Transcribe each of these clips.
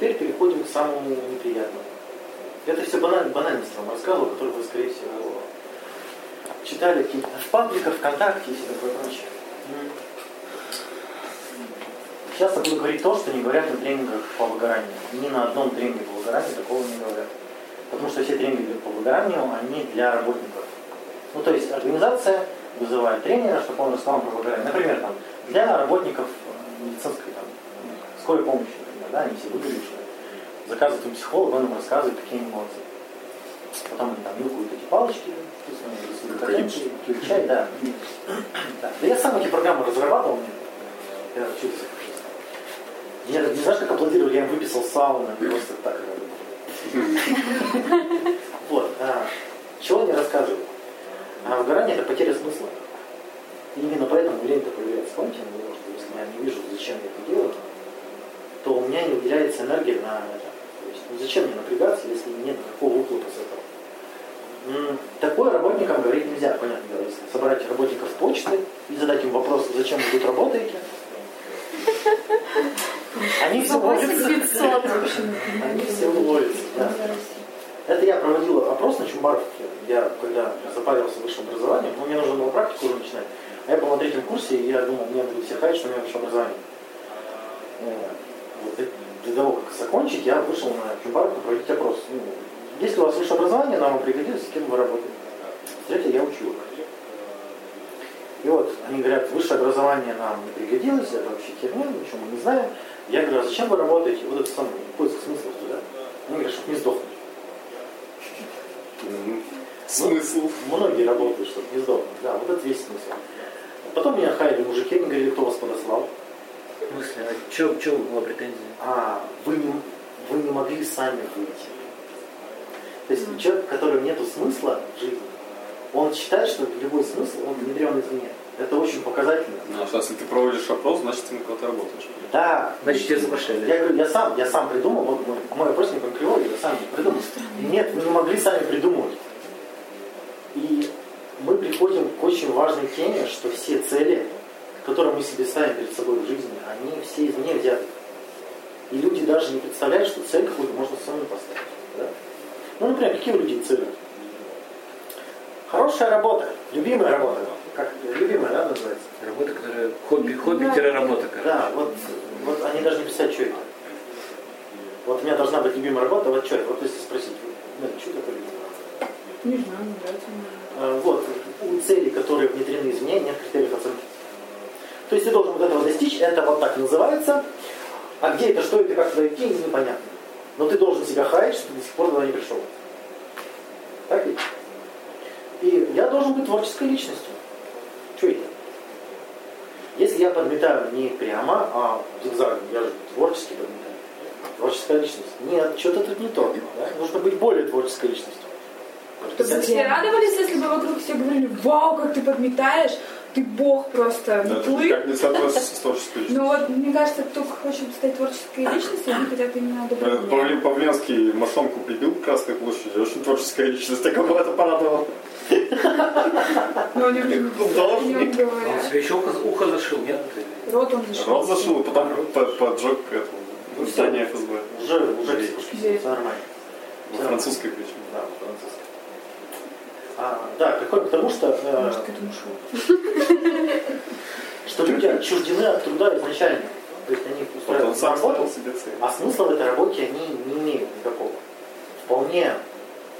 теперь переходим к самому неприятному. Это все баналь, банальность вам рассказывал, который вы, скорее всего, читали в пабликах, ВКонтакте и все такое прочее. Сейчас я буду говорить то, что не говорят на тренингах по выгоранию. Ни на одном тренинге по выгоранию такого не говорят. Потому что все тренинги по выгоранию, они для работников. Ну, то есть организация вызывает тренера, чтобы он рассказал про выгорание. Например, там, для работников медицинской там, скорой помощи, да, они все выгоревшие. Заказывают им психолога, он им рассказывает, какие эмоции. Потом они там нюхают эти палочки, чай, да. да. Да я сам эти программы разрабатывал, я учился я не знаешь, как аплодировали, я им выписал сауну, просто так. Вот. А, чего они рассказывают? А выгорание это потеря смысла. И именно поэтому лень-то появляется. Помните, потому что если я не вижу, зачем я это делаю, то у меня не выделяется энергия на это. То есть, ну, зачем мне напрягаться, если нет никакого выхлопа с этого? Такое работникам говорить нельзя, понятно дело. Если собрать работников с почты и задать им вопрос, зачем вы тут работаете, они все уволятся. Они все уволятся. Да. Это я проводил опрос на Чумбаровке. Я, когда запарился в высшем образовании, ну, мне нужно было практику уже начинать. А я был на третьем курсе, и я думал, мне будут все хаять, что у меня высшее образование. Для того, как закончить, я вышел на Чумбаровку проводить опрос. Ну, если у вас высшее образование, нам пригодится, с кем вы работаете. Третье, я учу. И вот они говорят, высшее образование нам не пригодилось, это вообще херня, ничего мы не знаем. Я говорю, а зачем вы работаете? Вот это самый поиск смысла, да? Они говорят, чтобы не сдохнуть. Смысл? Ну, многие работают, чтобы не сдохнуть. Да, вот это весь смысл. Потом меня хаяли мужики, они говорили, кто вас подослал. В смысле, а что, что была претензия? А, вы не, вы не могли сами выйти. То есть человек, у которого нет смысла в жизни, он считает, что любой смысл, он внедрен извне. Это очень показательно. Ну, а если ты проводишь опрос, значит ты на кого-то работаешь. Да. Значит, тебя запрошали. Я говорю, я сам, я сам придумал, вот мой, мой опросник, он кривой, я сам придумал. Нет, вы не могли сами придумывать. И мы приходим к очень важной теме, что все цели, которые мы себе ставим перед собой в жизни, они все извне взяты. И люди даже не представляют, что цель какую-то можно самому поставить. Да? Ну, например, какие у людей цели? Хорошая работа, любимая работа. Как любимая, да, называется? Работа, которая хобби, хобби-работа. Да, вот, вот они даже не представляют, что это. Вот у меня должна быть любимая работа, вот что это? Вот если спросить, ну, что такое любимая работа? Не знаю, не нравится мне. А, вот, у целей, которые внедрены извне, нет критериев оценки. То есть ты должен вот этого достичь, это вот так называется, а где это, что это, как туда идти, непонятно. Но ты должен себя хаять, что ты до сих пор туда не пришел. Так ведь? И я должен быть творческой личностью. Что это? Если я подметаю не прямо, а зигзагом, я же творчески подметаю. Творческая личность. Нет, что-то тут не то. Да? Нужно быть более творческой личностью. Чтобы все радовались, если бы вокруг все говорили, вау, как ты подметаешь, ты бог просто. Да, как не соответствует с творческой личностью. Ну вот, мне кажется, кто хочет стать творческой личностью, они хотят именно доброго Павлин Павленский мошонку прибил к Красной площади, очень творческая личность, а кого это порадовало? Ну, они мне Он себе еще ухо зашил, нет? Рот он зашил. Рот зашил, потом поджег этому здание ФСБ. Уже, уже все нормально. Во французской причем. Да, во французской. А, да, приходит к тому, что, э, Может, к этому шел. что люди отчуждены от труда изначально. То есть они устраиваются на работу, а смысла в этой работе они не имеют никакого. Вполне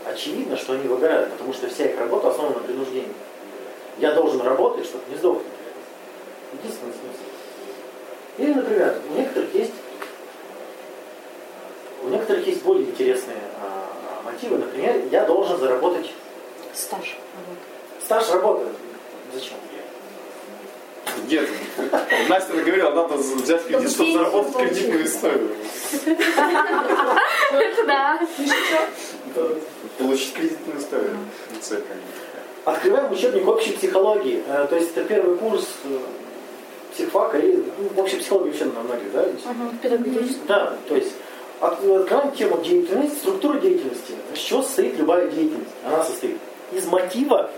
очевидно, что они выгорают, потому что вся их работа основана на принуждении. Я должен работать, чтобы не сдохнуть. Единственный смысл. Или, например, у некоторых есть у некоторых есть более интересные а, мотивы. Например, я должен заработать стаж работы. Стаж работы. Зачем? Нет. Настя говорила, надо взять кредит, чтобы заработать кредитную историю. Это да. Получить кредитную историю. Открываем учебник общей психологии. Э, то есть это первый курс э, психфака или ну, общей психологии вообще на многих, да? Угу, да, то есть открываем тему деятельности, структура деятельности. Из чего состоит любая деятельность? Она состоит из мотива,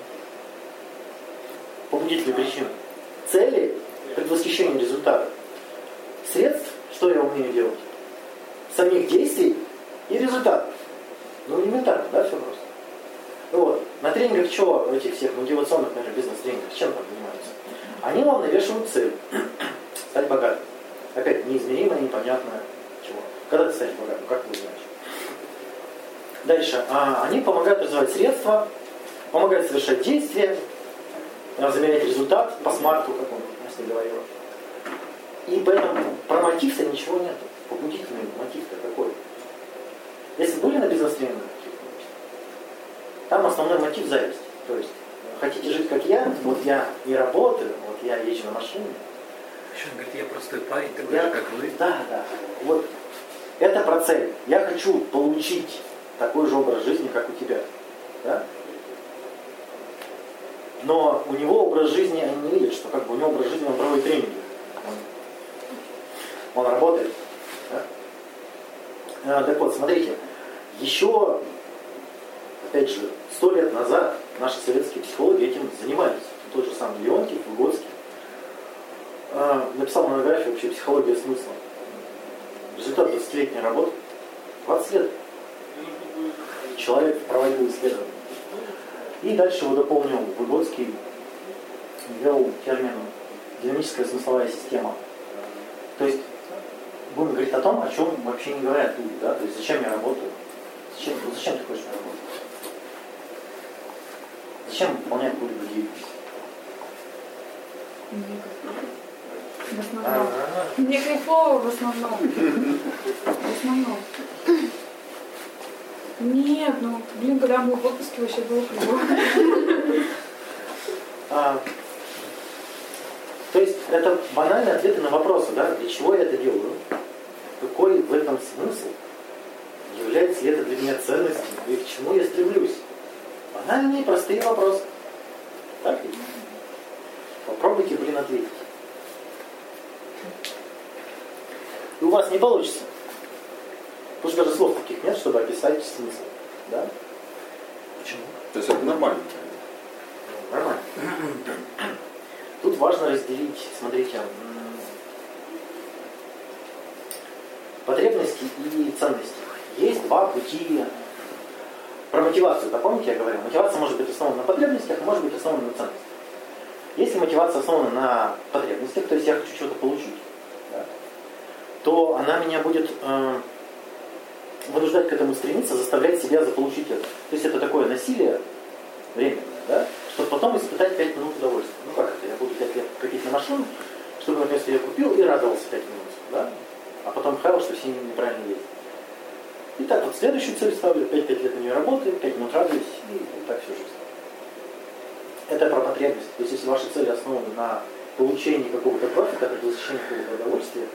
побудительной причины, цели, предвосхищения результата, средств, что я умею делать, самих действий и результат. Ну, элементарно, да, все просто. Вот. На тренингах чего, этих всех мотивационных, например, бизнес-тренингах, чем там занимаются? Они вам навешивают цель. Стать богатым. Опять, неизмеримо, непонятно чего. Когда ты станешь богатым, как ты узнаешь? Дальше. А, они помогают развивать средства, помогают совершать действия, замерять результат по смарту, как он если говорил. И поэтому про мотив-то ничего нет. Побудительный мотив-то какой? Если были на бизнес-тренингах, там основной мотив зависть. То есть, хотите жить как я, вот я не работаю, вот я езжу на машине. Еще он говорит, я простой парень, такой я, же, как вы. Да, да. Вот это про цель. Я хочу получить такой же образ жизни, как у тебя. Да? Но у него образ жизни, они не видят, что как бы у него образ жизни, он проводит тренинги. Он, работает. Да? А, так вот, смотрите, еще, опять же, сто лет назад наши советские психологи этим занимались. Тот же самый Леонтьев, Выгодский. А, написал монографию вообще «Психология смысла». Результат 20-летней работы. 20 лет. Человек проводил исследования. И дальше его дополнил Выгодский, ввел термин динамическая смысловая система. То есть будем говорить о том, о чем вообще не говорят люди, да, то есть зачем я работаю, зачем, ну, зачем ты хочешь работать, зачем выполнять какую-либо деятельность. В основном. Мне кайфово в основном. В основном. Нет, ну, блин, когда мы в отпуске вообще было клево. А, то есть это банальные ответы на вопросы, да, для чего я это делаю, какой в этом смысл, является ли это для меня ценностью и к чему я стремлюсь. Банальные простые вопросы. Так? Попробуйте, блин, ответить. И у вас не получится. Потому что даже слов таких нет, чтобы описать смысл. Да? Почему? То есть это нормально? Ну, нормально. Тут важно разделить, смотрите, потребности и ценности. Есть два пути про мотивацию, да, помните, я говорил? Мотивация может быть основана на потребностях, а может быть основана на ценностях. Если мотивация основана на потребностях, то есть я хочу чего-то получить, да, то она меня будет э, вынуждать к этому стремиться, заставлять себя заполучить это. То есть это такое насилие временное, да, чтобы потом испытать 5 минут удовольствия. Ну как это, я буду 5 лет копить на машину, чтобы наконец я купил и радовался 5 минут, да, а потом хайл, что все неправильно ездят. И так вот следующую цель ставлю, 5-5 лет на нее работаю, 5 минут радуюсь, и вот так всю жизнь. Это про потребность. То есть если ваши цели основаны на получении какого-то профита, предотвращении какого-то удовольствия,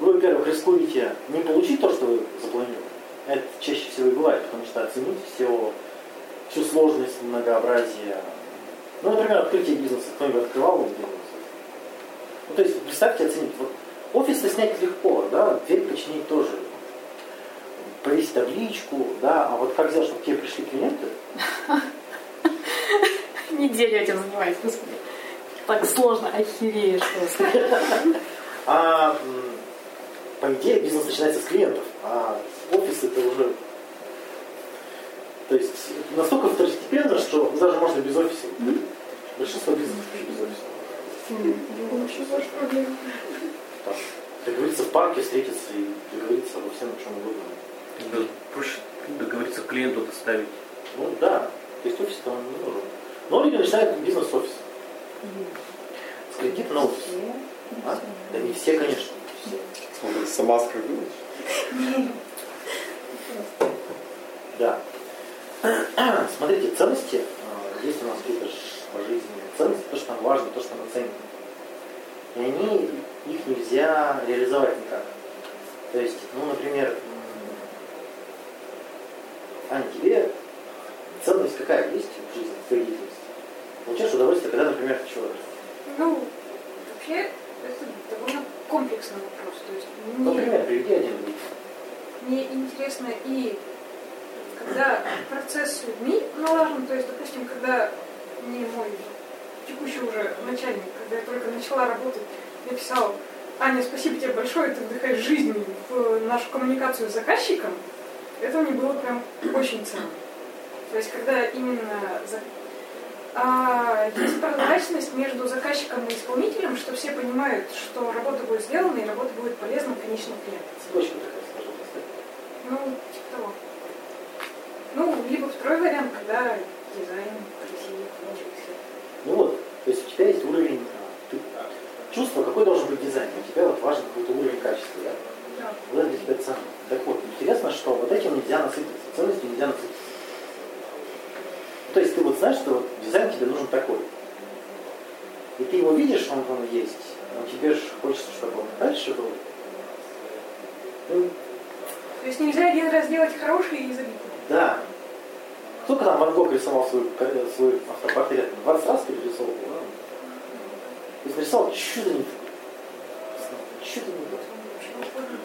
вы, во-первых, рискуете не получить то, что вы запланировали. Это чаще всего и бывает, потому что оценить все, всю сложность, многообразие. Ну, например, открытие бизнеса. Кто-нибудь открывал бизнес? Ну, то есть, представьте, оценить. Вот офис снять легко, да, дверь починить тоже. Повесить табличку, да, а вот как сделать, чтобы к тебе пришли клиенты? Неделю этим занимаюсь, господи. Так сложно, охереешь просто. По идее, бизнес начинается с клиентов, а офис это уже... То есть настолько второстепенно, что даже можно без офиса. Mm-hmm. Большинство бизнесов без офиса. Mm-hmm. Так, договориться в парке, встретиться и договориться обо всем, о чем угодно. Проще договориться клиенту доставить. Ну да, то есть офис-то он не нужен. Но люди начинают бизнес с офиса. С кредита на офис. А? Да не все, конечно. Все. Сама скрылась? Да. Смотрите, ценности, а, есть у нас какие-то по жизни ценности, то, что нам важно, то, что нам ценим. И они, их нельзя реализовать никак. То есть, ну, например, Аня, тебе ценность какая есть в жизни, в твоей деятельности? Получаешь удовольствие, когда, например, ты чего Ну, вообще, комплексный вопрос. То есть мне, Например, приведи один Мне интересно и когда процесс с людьми налажен, то есть, допустим, когда мне мой текущий уже начальник, когда я только начала работать, написал, Аня, спасибо тебе большое, ты вдыхаешь жизнь в нашу коммуникацию с заказчиком, это мне было прям очень ценно. То есть, когда именно. А, есть прозрачность между заказчиком и исполнителем, что все понимают, что работа будет сделана и работа будет полезна конечному клиенту. Цепочка такая сложилась, да? Ну, типа того. Ну, либо второй вариант, когда дизайн красивее получился. Ну вот, то есть у тебя есть уровень а, ты, чувства, какой должен быть дизайн. У тебя вот важен какой-то уровень качества, да? Да. Вот это для тебя ценно. Так вот, интересно, что вот этим нельзя насытиться, ценностью нельзя насытиться. То есть ты вот знаешь, что вот дизайн тебе нужен такой. И ты его видишь, он там есть, но тебе же хочется, чтобы он дальше был. Ну, То есть нельзя один раз делать хороший и забить. да. Сколько там Ван Гог рисовал свой, свой автопортрет? 20 раз перерисовывал, да? То есть нарисовал чудо не Чудо не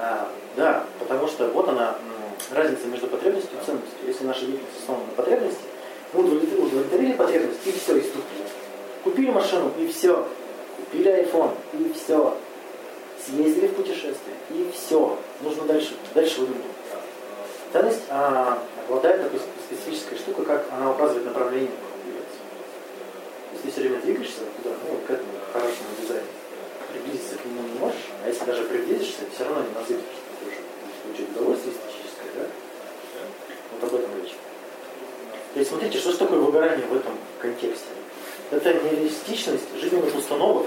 А, да, потому что вот она разница между потребностью и ценностью. Если наша деятельность основана на потребности, мы удовлетворили, удовлетворили потребность, и все, и ступили. Купили машину, и все. Купили iPhone, и все. Съездили в путешествие, и все. Нужно дальше, дальше выдумать. Ценность а, обладает такой специфической штукой, как она указывает направление, двигаться. Если ты все время двигаешься туда, ну, к этому хорошему дизайну, приблизиться к нему не можешь, а если даже приблизишься, все равно не насытишься, что будешь получать удовольствие эстетическое, да? Вот об этом речь. То есть смотрите, что же такое выгорание в этом контексте? Это нереалистичность жизненных установок.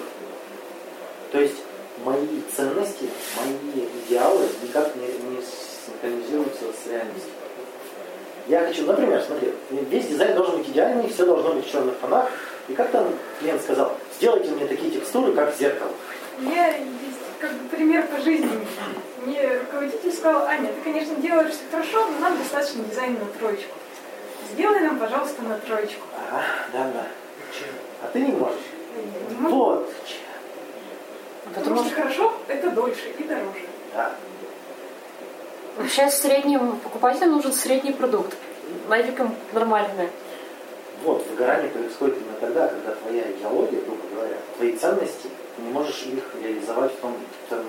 То есть мои ценности, мои идеалы никак не, не синхронизируются с реальностью. Я хочу, например, смотри, весь дизайн должен быть идеальный, все должно быть в черных тонах. И как там клиент сказал, сделайте мне такие текстуры, как зеркало. Я есть как бы пример по жизни. Мне руководитель сказал, Аня, ты, конечно, делаешь все хорошо, но нам достаточно дизайна на троечку. Сделай нам, пожалуйста, на троечку. Ага, да, да. А ты не можешь. Я не могу, Вот. Потому что хорошо это дольше и дороже. Да. Вообще среднему покупателю нужен средний продукт. Нафигом нормальный. Вот, выгорание происходит именно тогда, когда твоя идеология, грубо говоря, твои ценности, ты не можешь их реализовать в, том, в, том,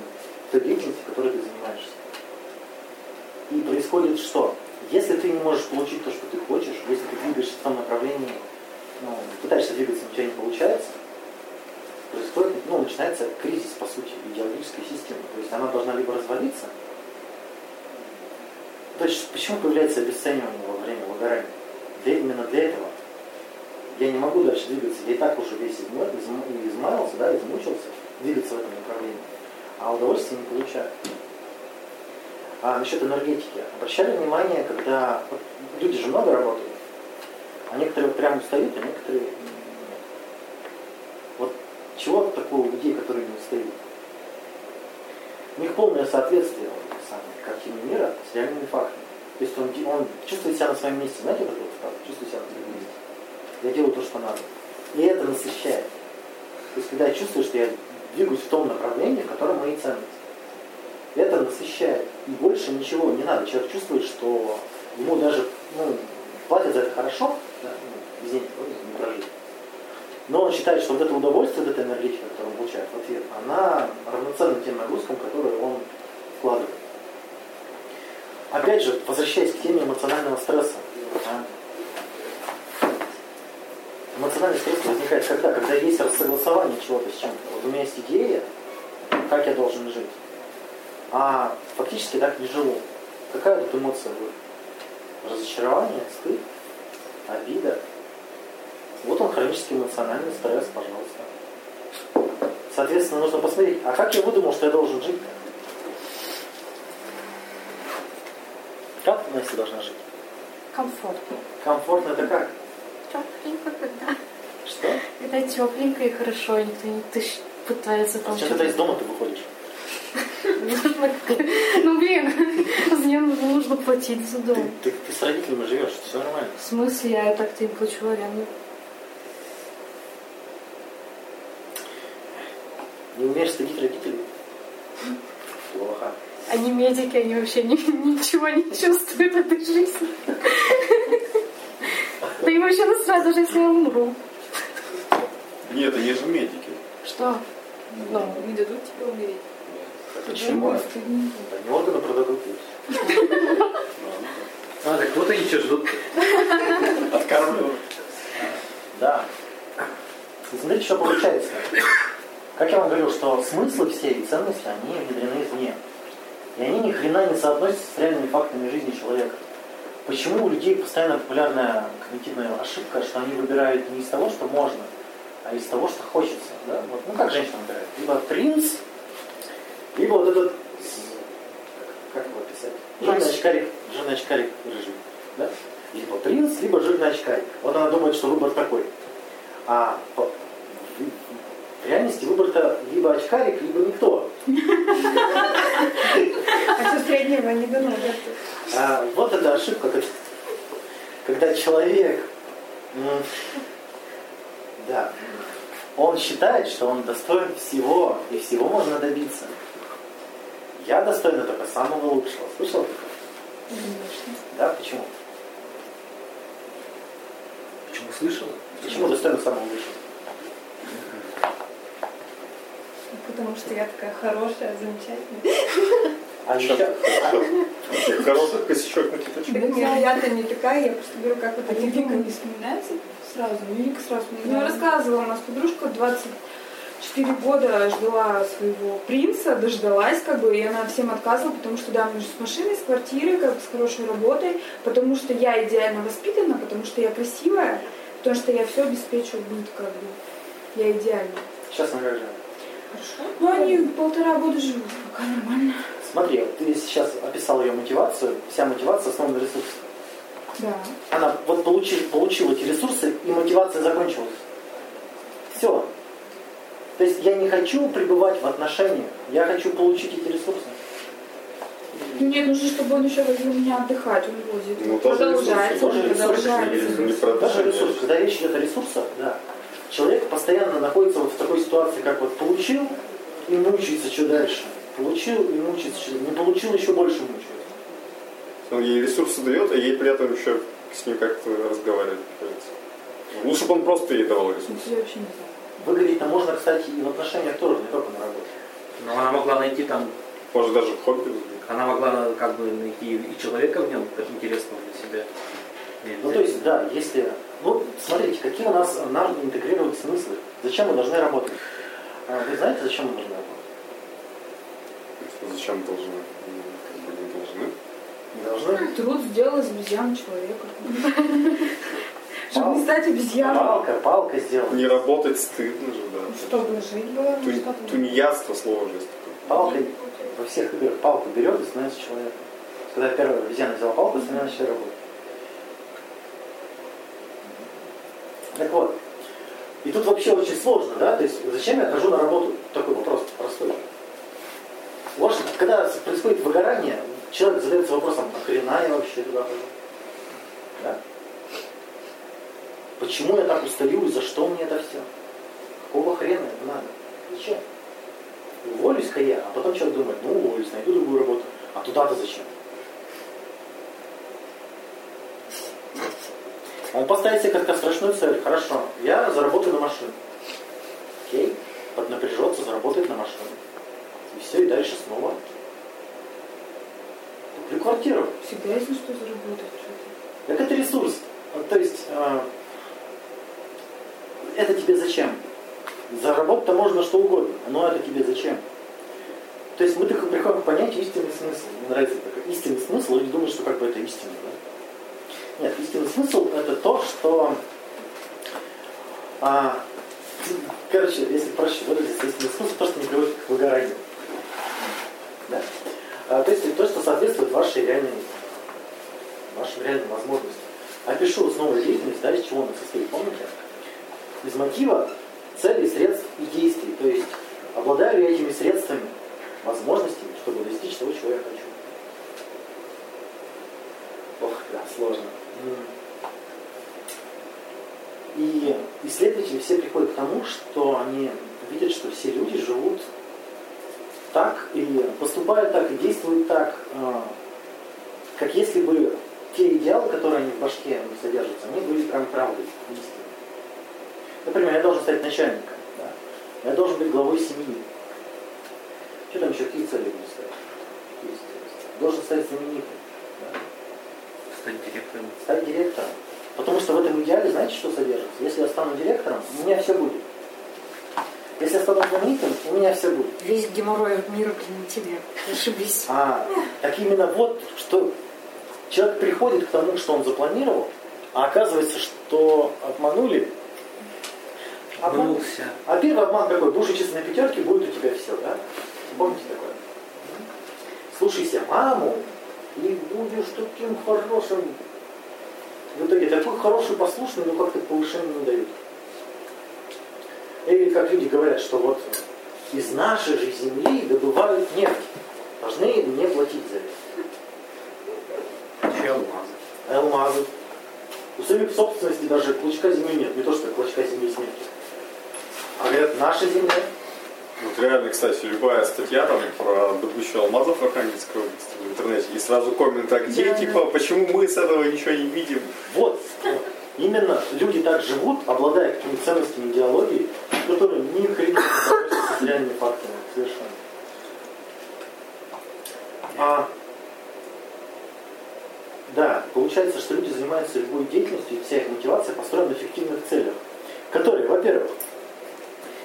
в той деятельности, которой ты занимаешься. И происходит что? Если ты не можешь получить то, что ты хочешь, если ты двигаешься в том направлении, ну, пытаешься двигаться, но у тебя не получается, происходит, ну, начинается кризис, по сути, идеологической системы. То есть она должна либо развалиться, то есть почему появляется обесценивание во время выгорания? Для, именно для этого. Я не могу дальше двигаться, я и так уже весь изма- изм- измаялся, да, измучился двигаться в этом направлении. А удовольствия не получаю. А насчет энергетики. Обращали внимание, когда вот люди же много работают, а некоторые прям устают, а некоторые нет. Вот чего такого у людей, которые не устают? У них полное соответствие самой картины мира с реальными фактами. То есть он, он чувствует себя на своем месте, знаете, вот это вот фраза? чувствует себя на своем месте. Я делаю то, что надо. И это насыщает. То есть когда я чувствую, что я двигаюсь в том направлении, в котором мои ценности. Это насыщает. И больше ничего не надо. Человек чувствует, что ему даже ну, платят за это хорошо, да, ну, без денег не прожить. Но он считает, что вот это удовольствие, вот эта энергетика, которую он получает в ответ, она равноценна тем нагрузкам, которые он вкладывает. Опять же, возвращаясь к теме эмоционального стресса. Эмоциональный стресс возникает когда? Когда есть рассогласование чего-то с чем-то. Вот у меня есть идея, как я должен жить. А фактически так не живу. Какая тут эмоция будет? Разочарование, стыд, обида. Вот он хронический эмоциональный стресс, пожалуйста. Соответственно, нужно посмотреть, а как я выдумал, что я должен жить? Как Настя должна жить? Комфортно. Комфортно это как? Тепленько, когда. Что? Когда тепленько и хорошо, и никто не тыщ, пытается А там зачем тогда из дома ты выходишь? Ну блин, нее нужно платить за Ты, дом. ты, ты с родителями живешь, все нормально. В смысле, я так-то им плачу аренду. Не умеешь стыдить родителей? Плохо. Они медики, они вообще ни- ничего не чувствуют в этой жизни. Да им вообще насрать, даже если я умру. Нет, они же медики. Что? Ну, Не дадут тебе умереть. Почему? Они органы продадут. А, так кто-то еще ждут. Откармливают. Да. И смотрите, что получается. Как я вам говорил, что смыслы все и ценности, они внедрены извне. И они ни хрена не соотносятся с реальными фактами жизни человека. Почему у людей постоянно популярная когнитивная ошибка, что они выбирают не из того, что можно, а из того, что хочется. Да? Вот, ну как женщина выбирает? Либо принц, либо вот этот, как его писать? Жирный очкарик, жирный очкарик рыжий. Да? Либо принц, либо жирный очкарик. Вот она думает, что выбор такой. А в, реальности выбор-то либо очкарик, либо никто. А что среднего не дано? А, вот эта ошибка, когда человек, да, он считает, что он достоин всего, и всего можно добиться. Я достойна только самого лучшего. Слышал такое? Да, почему? Почему слышал? Почему достойна самого лучшего? Потому что я такая хорошая, замечательная. А еще, Хороший косячок на. Так нет, я-то не такая, я просто говорю, как вот А эти Вика. не вспоминается сразу? Вика сразу Ну, рассказывала, у нас подружка 24 года ждала своего принца, дождалась, как бы, и она всем отказывала, потому что, да, мне же с машиной, с квартирой, как бы, с хорошей работой, потому что я идеально воспитана, потому что я красивая, потому что я все обеспечу быт, как бы. Я идеальна. сейчас мы говорим. Ну, они полтора года живут, пока нормально. Смотри, вот ты сейчас описал ее мотивацию. Вся мотивация основана на ресурсах. Да. Она вот получила, получила эти ресурсы, и мотивация закончилась. Все. То есть я не хочу пребывать в отношениях, я хочу получить эти ресурсы. Ну, Нет, нужно, чтобы он еще возил меня отдыхать, он возит. Ну, тоже продолжается, тоже ресурсы, продолжается. Не про Даже ресурс, когда речь идет о ресурсах, да. Человек постоянно находится вот в такой ситуации, как вот получил и мучается, что дальше. Получил и мучается, что не получил, еще больше мучается. Он ей ресурсы дает, а ей при этом еще с ним как-то разговаривать. Лучше бы он просто ей давал ресурсы. Выгореть-то можно, кстати, и в отношениях тоже, не только на работе. Но она могла найти там, Может даже в хобби она могла как бы найти и человека в нем как интересного для себя. Ну, то есть, да, если... Ну, смотрите, какие у нас нужно интегрировать смыслы. Зачем мы должны работать? А Вы знаете, зачем мы должны работать? Зачем должны? М, Как бы не должны. Не должны? Труд сделал из обезьян человека. Чтобы не стать обезьяной. Палка, палка сделана. Не работать стыдно же, да. Чтобы жить было, ну Ту-? Тунеядство слово же. Палкой во всех играх палку берет и становится человеком. Когда первая обезьяна взяла палку, остальные начали Так вот. И тут вообще очень сложно, да? То есть зачем я хожу на работу? Такой вопрос простой. Вот когда происходит выгорание, человек задается вопросом, а хрена я вообще туда хожу? Да? Почему я так устаю и за что мне это все? Какого хрена это надо? Зачем? Уволюсь-ка я, а потом человек думает, ну уволюсь, найду другую работу. А туда-то зачем? Он поставит себе как-то страшную цель. Хорошо, я заработаю на машину. Окей, поднапряжется, заработает на машину. И все, и дальше снова. Куплю квартиру. Всегда есть на что заработать. что-то. Так это ресурс. То есть, э, это тебе зачем? Заработать-то можно что угодно, но это тебе зачем? То есть мы так приходим к понятию истинный смысл. Мне нравится такой истинный смысл, люди думают, что как бы это истина. Да? Нет, истинный смысл это то, что... а, короче, если проще выразиться, истинный смысл то, что не приводит к выгоранию. Да? А, то есть то, что соответствует вашей реальной вашим реальным возможностям. Опишу основную деятельность, да, из чего она состоит, помните? Из мотива, целей, средств и действий. То есть, обладаю ли я этими средствами, возможностями, чтобы достичь того, чего я хочу. Ох, да, сложно. И исследователи все приходят к тому, что они видят, что все люди живут так и поступают так, и действуют так, а, как если бы те идеалы, которые они в башке содержатся, они были прям правдой. Например, я должен стать начальником, да? я должен быть главой семьи. Что там еще, какие цели стать знаменитым, да, Стать директором. стать директором. Потому что в этом идеале, знаете, что содержится? Если я стану директором, у меня все будет. Если я стану знаменитым, у меня все будет. Весь геморрой мира на тебе. Ошибись. А, так именно вот, что человек приходит к тому, что он запланировал, а оказывается, что обманули. Обман- Обманулся. А первый обман какой? Будешь учиться на пятерке, будет у тебя все, да? Помните такое? Слушайся маму, и будешь таким хорошим. В итоге такой хороший, послушный, но как-то повышение не дают. Или как люди говорят, что вот из нашей же земли добывают нефть. Должны мне платить за это. Еще алмазы. Алмазы. У самих в собственности даже клочка земли нет. Не то, что клочка земли с нефтью. А говорят, наша земля. Вот реально, кстати, любая статья там про добычу алмазов в Архангельской области в интернете, и сразу коммент, а где, типа, почему мы с этого ничего не видим? Вот. Именно люди так живут, обладая какими-то ценностями идеологии, ни хрена не фактами. Совершенно. А, да, получается, что люди занимаются любой деятельностью, и вся их мотивация построена на эффективных целях, которые, во-первых,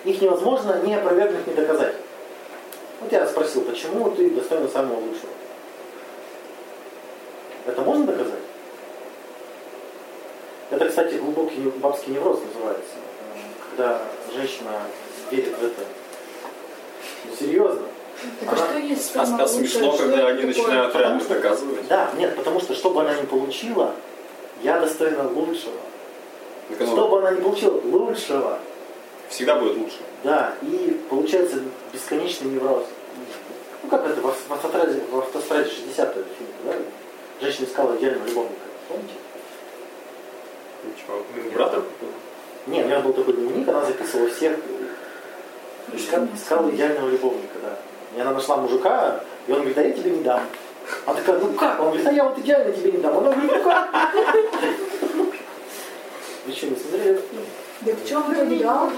их невозможно ни опровергнуть, ни доказать. Вот я спросил, почему ты достоин самого лучшего? Это можно доказать? Это, кстати, глубокий бабский невроз называется. Когда женщина верит в это. Ну, серьезно. Так Она- что есть А, а смешно, лучшее? Что когда они такое? начинают реально Потому что- доказывать. Да, нет, потому что, что бы она ни получила, я достойна лучшего. Так оно Что бы она ни получила, лучшего. всегда будет лучше. Да, и получается бесконечный невроз. Ну как это в, в автостраде, в автостраде 60 фильм, да? Женщина искала идеального любовника. Помните? Ничего. Брата купил? Не, у меня был такой дневник, она записывала всех, э, искала, искала идеального любовника, да. И она нашла мужика, и он говорит, а я тебе не дам. Она такая, ну как? Он говорит, а я вот идеально тебе не дам. Она говорит, ну как? Вы что, не смотрели этот фильм? Да в чем ты дал?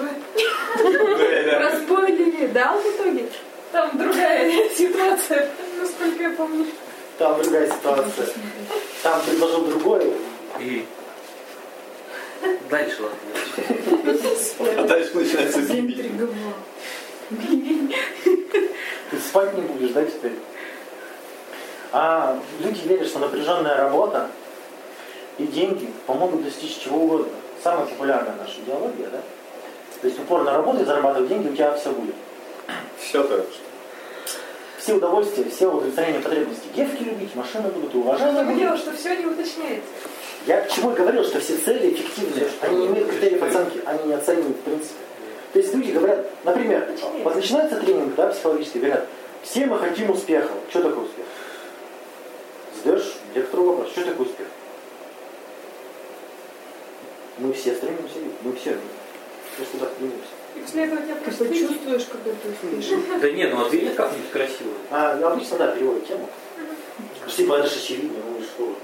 Да, Распойлили, дал в итоге? Там другая ситуация, насколько я помню. Там другая ситуация. Там предложил другой. И дальше ладно. А дальше начинается бибель. Спать не будешь, да, теперь? А люди верят, что напряженная работа и деньги помогут достичь чего угодно. Самая популярная наша идеология, да? То есть упорно работай, зарабатывай деньги, у тебя все будет. Все так. Все удовольствия, все удовлетворение потребностей. Девки любить, машины будут, Другое будет. дело, что все не уточняется. Я к чему и говорил, что все цели эффективные, они не имеют критериев оценки, они не оценивают в принципе. То есть люди говорят, например, вот начинается тренинг, да, психологический, говорят, все мы хотим успеха. Что такое успех? Задаешь лектору вопрос, что такое успех? Мы все стремимся, мы все, мы сюда стремимся. И после этого тебя Ты просто почувствуешь, когда ты успешен. Да нет, ну ответь как-нибудь красиво. А, ну, обычно, да, переводят тему. Типа, это же очевидно, ну и что?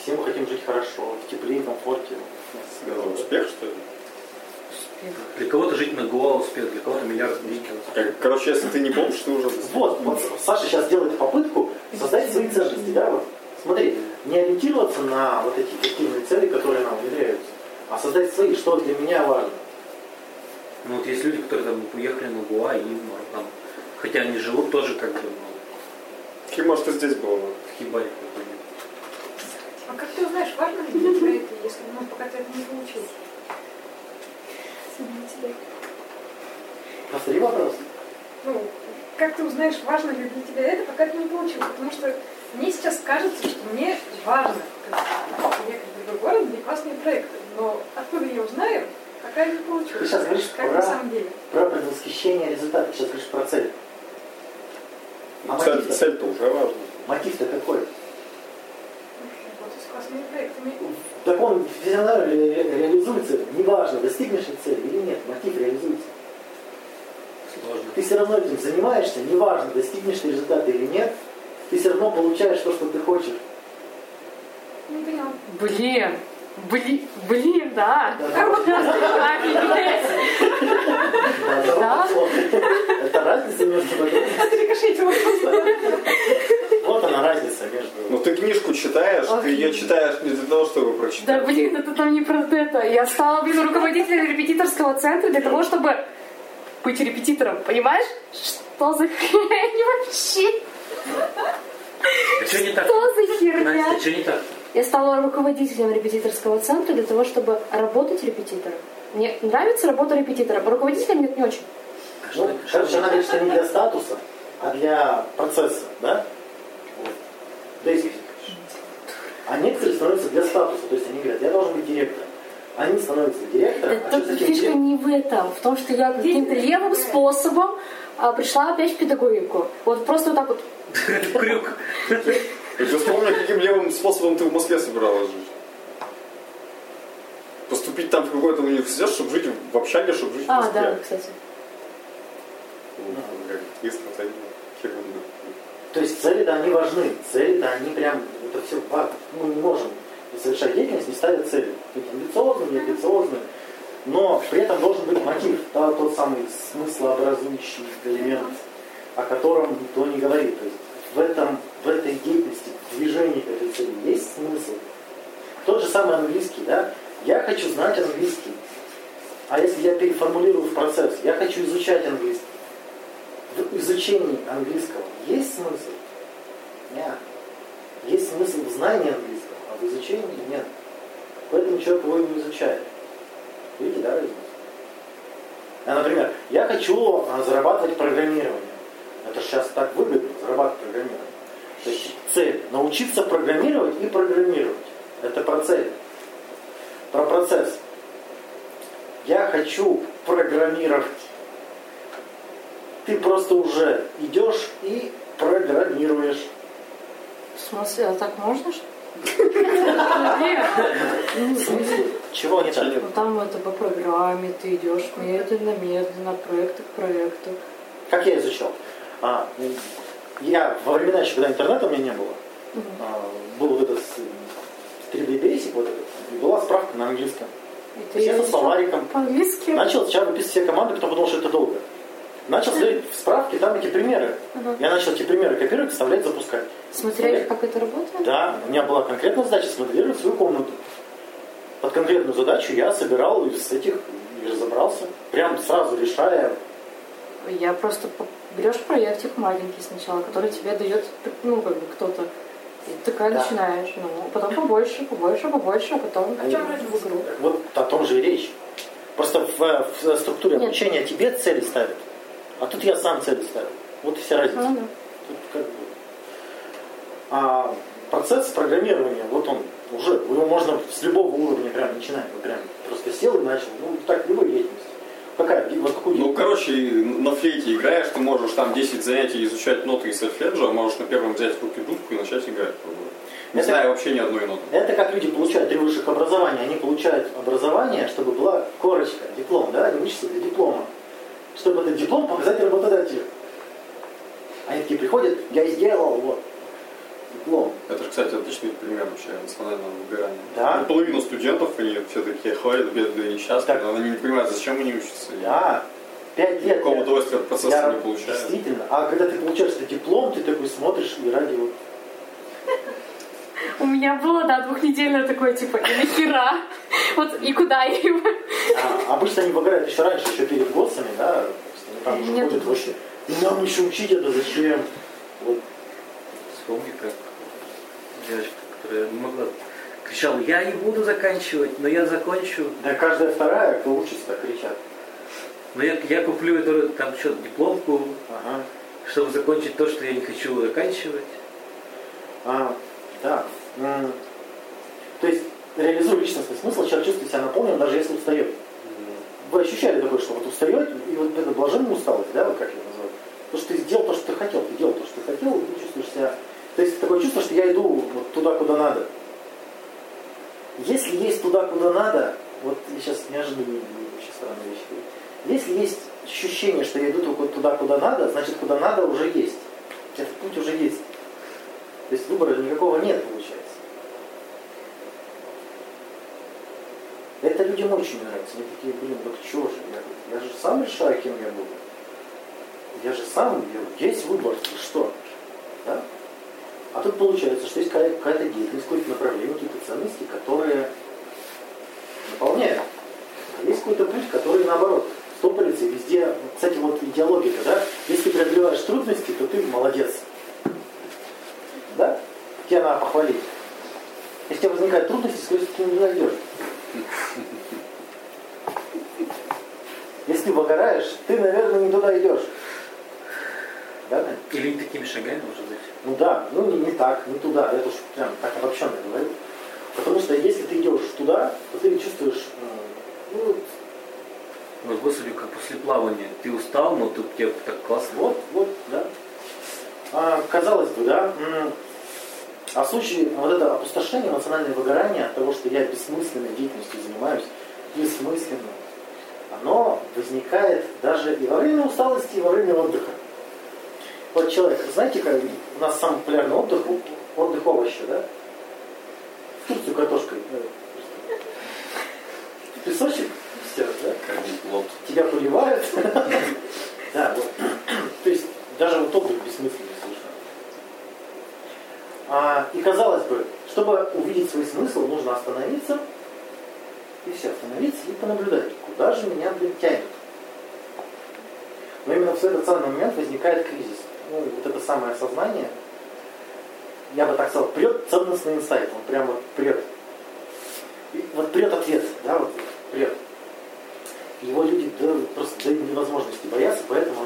Все мы хотим жить хорошо, в тепле и комфорте. Сказал, Успех, что ли? Для кого-то жить на Гоа успех, для кого-то миллиард денег. Короче, если ты не помнишь, ты уже... Вот, вот Саша сейчас делает попытку создать свои ценности, да, вот. Смотри, не ориентироваться на вот эти эффективные цели, которые нам внедряются, а создать свои, что для меня важно. Ну вот есть люди, которые там уехали на Гоа и ну, там, хотя они живут тоже как бы ну, Каким, может, и здесь было. в хибаре какой-нибудь. А как ты узнаешь, важно ли для тебя это, если ну, пока ты это не получил? Сама тебе. Повтори вопрос. Ну, как ты узнаешь, важно ли для тебя это, пока ты не получил? Потому что мне сейчас кажется, что мне важно приехать в другой город, где классные проекты. Но откуда я узнаю, пока я не получу? Ты сейчас говоришь как про- на самом деле. Про предвосхищение результата, сейчас говоришь про цель. А Цель- мотив-то, Цель-то уже важна. мотив-то какой? Вот с классными проектами. Так он все равно ре- ре- реализуется, неважно, достигнешь ли цели или нет, мотив реализуется. Сложно. Ты все равно этим занимаешься, неважно, достигнешь ты результата или нет, ты все равно получаешь то, что ты хочешь. Не поняла. Блин. Блин, блин, да. Офигеть. Да? Это разница между. Вот она разница между... Ну ты книжку читаешь, ты ее читаешь не для того, чтобы Да прочитать. блин, это там не про это. Я стала, блин, руководителем репетиторского центра для того, чтобы быть репетитором. Понимаешь? Что за хрень вообще? А что не так? Что за херня? Настя, что не так? Я стала руководителем репетиторского центра для того, чтобы работать репетитором. Мне нравится работа репетитора, а руководителем нет не очень. А что Ну, короче, она говорит, что не для статуса, а для процесса, да? Вот. Дейзи. А некоторые становятся для статуса, то есть они говорят, я должен быть директором. Они становятся директором, а Это этим фишка не в этом, в том, что я каким-то левым способом а, пришла опять в педагогику. Вот просто вот так вот. Крюк. Ты вспомни, каким левым способом ты в Москве собиралась жить. Поступить там в какой-то университет, чтобы жить в общаге, чтобы жить в А, Москве. да, кстати. Ну, как, Есть это ерунда. То есть цели-то они важны, цели-то они прям, это все, мы не можем совершать деятельность, не ставя цели. Быть амбициозным, не амбициозным, но при этом должен быть мотив, да, тот самый смыслообразующий элемент, о котором никто не говорит. То есть в, этом, в этой деятельности, в движении к этой цели есть смысл. Тот же самый английский, да? Я хочу знать английский. А если я переформулирую в процесс, я хочу изучать английский. Изучении английского есть смысл? Нет. Есть смысл в знании английского, а в изучении нет. Поэтому человек его не изучает. Видите, да, разницу? А, например, я хочу а, зарабатывать программированием. Это сейчас так выгодно, зарабатывать программированием. То есть цель – научиться программировать и программировать. Это про цель. Про процесс. Я хочу программировать. Ты просто уже идешь и программируешь. В смысле, а так можно? В смысле? Чего не так? Ну там это по программе, ты идешь медленно, медленно, от проекта к проекту. Как я изучал? А, я во времена еще, когда интернета у меня не было, а, был вот этот с- 3D Basic, вот этот, и была справка на английском. И То есть я со словариком По-английски? начал сначала выписывать все команды, потом подумал, что это долго. Начал смотреть в справке, там эти примеры. Ага. Я начал эти примеры копировать, вставлять, запускать. Смотрели, как это работает? Да, у меня была конкретная задача смоделировать свою комнату. Под конкретную задачу я собирал из этих и разобрался. Прям сразу решая. Я просто берешь проектик маленький сначала, который тебе дает, ну, как бы кто-то. И ты такая Да. начинаешь, ну, потом побольше, побольше, побольше, а потом О чем речь? в игру. Вот о том же и речь. Просто в, в структуре Нет. обучения тебе цели ставят. А тут я сам цели ставил. Вот и вся разница. Ну, да. Тут как бы... А процесс программирования, вот он уже, его можно с любого уровня прям начинать. Вот прям просто сел и начал. Ну, так, любой деятельности. Какая? Вот какую Ну, короче, на флейте играешь, ты можешь там 10 занятий изучать ноты из сольфеджио, а можешь на первом взять в руки дудку и начать играть. Не Это- знаю вообще ни одной ноты. Это как люди получают три высших образования. Они получают образование, чтобы была корочка, диплом, да, они учатся для диплома. Чтобы этот диплом показать работодателю. Они такие приходят, я сделал, вот, диплом. Это же, кстати, отличный пример вообще национального выгорания. Да. Ну, половину студентов, они все такие ходят, бедные, несчастные, Так. но они не понимают, зачем они учатся. Да, пять лет. Никакого я- удовольствия от процесса я- не получают. Действительно. А когда ты получаешь этот диплом, ты такой смотришь и ради вот У меня было, да, двухнедельное такое, типа, и нахера? Вот, и куда я его? А, обычно они выгорают еще раньше, еще перед ГОСами, да, там уже ходят вообще. «И нам еще учить это зачем? Вот. Вспомни, как девочка, которая не могла, кричала, я не буду заканчивать, но я закончу. Да каждая вторая, кто учится, так кричат. Но я, я куплю эту там что дипломку, Ага. чтобы закончить то, что я не хочу заканчивать. А, да. То есть, реализуя личностный смысл, человек чувствует себя наполненным, даже если устает. Вы ощущали такое, что вот устает, и вот это блаженная усталость, да, вот как ее называют? То, что ты сделал то, что ты хотел, ты делал то, что ты хотел, и ты чувствуешь себя... То есть такое чувство, что я иду вот туда, куда надо. Если есть туда, куда надо, вот я сейчас неожиданно очень странная вещь. говорю. Если есть ощущение, что я иду только туда, куда надо, значит, куда надо уже есть. Этот путь уже есть. То есть выбора никакого нет, получается. Это людям очень нравится. Они такие, блин, вот что же, я, я же сам решаю, кем я буду. Я же сам, я- есть выбор, что? Да? А тут получается, что есть какая- какая-то деятельность, какое-то направление, какие-то ценности, которые наполняют. А есть какой-то путь, который наоборот стопорится везде. Кстати, вот идеология, да? Если преодолеваешь трудности, то ты молодец. Тебя надо похвалить. Если у тебя возникают трудности, скорее всего, ты не найдешь. Если выгораешь, ты, наверное, не туда идешь. Да, Надя? Или не такими шагами, может быть. Ну да, ну не, не так, не туда, это уж прям так обобщенно говорю. Потому что если ты идешь туда, то ты чувствуешь, э, ну, Вот, господи, как после плавания. Ты устал, но тут тебе так классно. вот, вот, да. А, казалось бы, да, а в случае вот это опустошение, эмоциональное выгорание от того, что я бессмысленной деятельностью занимаюсь, бессмысленно, оно возникает даже и во время усталости, и во время отдыха. Вот человек, знаете, как у нас самый популярный отдых, отдых овощи, да? В Турцию картошкой. э, Песочек, все, да? Тебя поливают. Да, вот. То есть даже вот отдых бессмысленный И казалось бы, чтобы увидеть свой смысл, нужно остановиться и все, остановиться и понаблюдать, куда же меня, блин, тянет. Но именно в этот самый момент возникает кризис. Ну, вот это самое осознание, я бы так сказал, прет ценностный инсайт, он прямо вот прет. И вот прет ответ, да, вот прет. Его люди до, просто до невозможности боятся, поэтому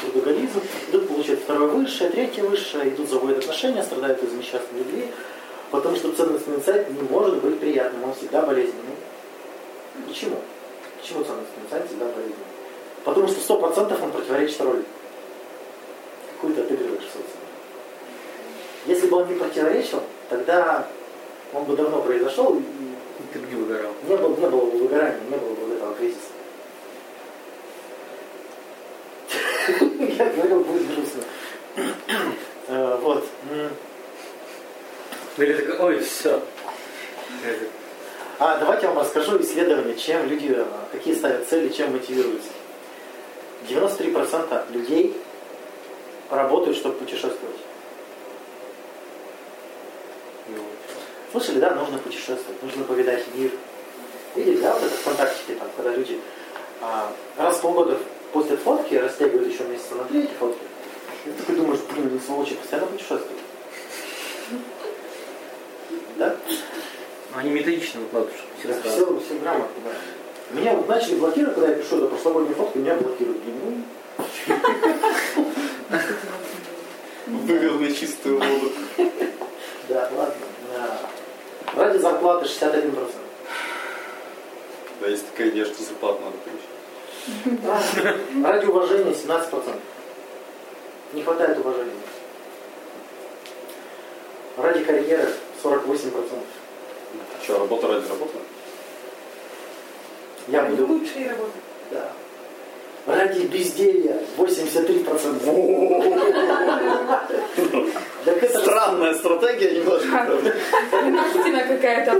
трудоголизм, идут получать второе высшее, третье высшее, идут заводят отношения, страдают из несчастной любви, потому что ценностный инсайт не может быть приятным, он всегда болезненный. Почему? Почему ценностный инсайт всегда болезненный? Потому что сто процентов он противоречит роли. Какую ты отыгрываешь в социуме. Если бы он не противоречил, тогда он бы давно произошел, и Ты бы не выгорал. не было, не было бы выгорания, не было бы этого кризиса. Я говорил, будет грустно. Э, Вот. М. Ну, Или такой, ой, все. А давайте я вам расскажу исследование, чем люди, э, какие ставят цели, чем мотивируются. 93% людей работают, чтобы путешествовать. Слышали, да, нужно путешествовать, нужно повидать мир. Видели, да, вот это ВКонтактике, там, когда люди а, раз в полгода постят фотки, растягивают еще месяца на три эти фотки. И ты такой думаешь, блин, они сволочи постоянно путешествуют. Да? Ну, они методично выкладывают, Да, сразу. все, все грамотно, да. Меня вот начали блокировать, когда я пишу эту прошлогоднюю фотку, меня блокируют. Ну, Вывел на чистую воду. да, ладно. Да. Ради зарплаты 61%. Да, есть такая идея, что зарплату надо получить. Ради уважения 17%. Не хватает уважения. Ради карьеры 48%. Что, работа ради работы? Я буду... Лучшие работы. Да. Ради безделья 83%. Так это же- Странная стратегия немножко. Нахтина какая-то.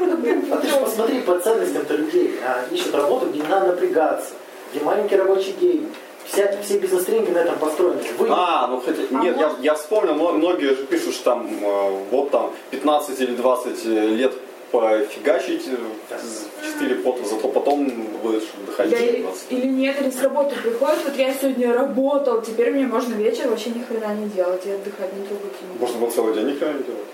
А ты же посмотри по ценностям-то людей. А, ищут работу, где не надо напрягаться, где маленький рабочий день. Вся, все бизнес-тренинги на этом построены. Вы А, ну хотя, нет, я, я вспомнил, но многие же пишут, что там э, вот там 15 или 20 лет пофигачить э, в 4 пота, зато потом будешь отдыхать Я или, 20. или нет, или с работы приходит, вот я сегодня работал, теперь мне можно вечер вообще ни хрена не делать и отдыхать, не трогать его. Можно было целый день никогда не делать.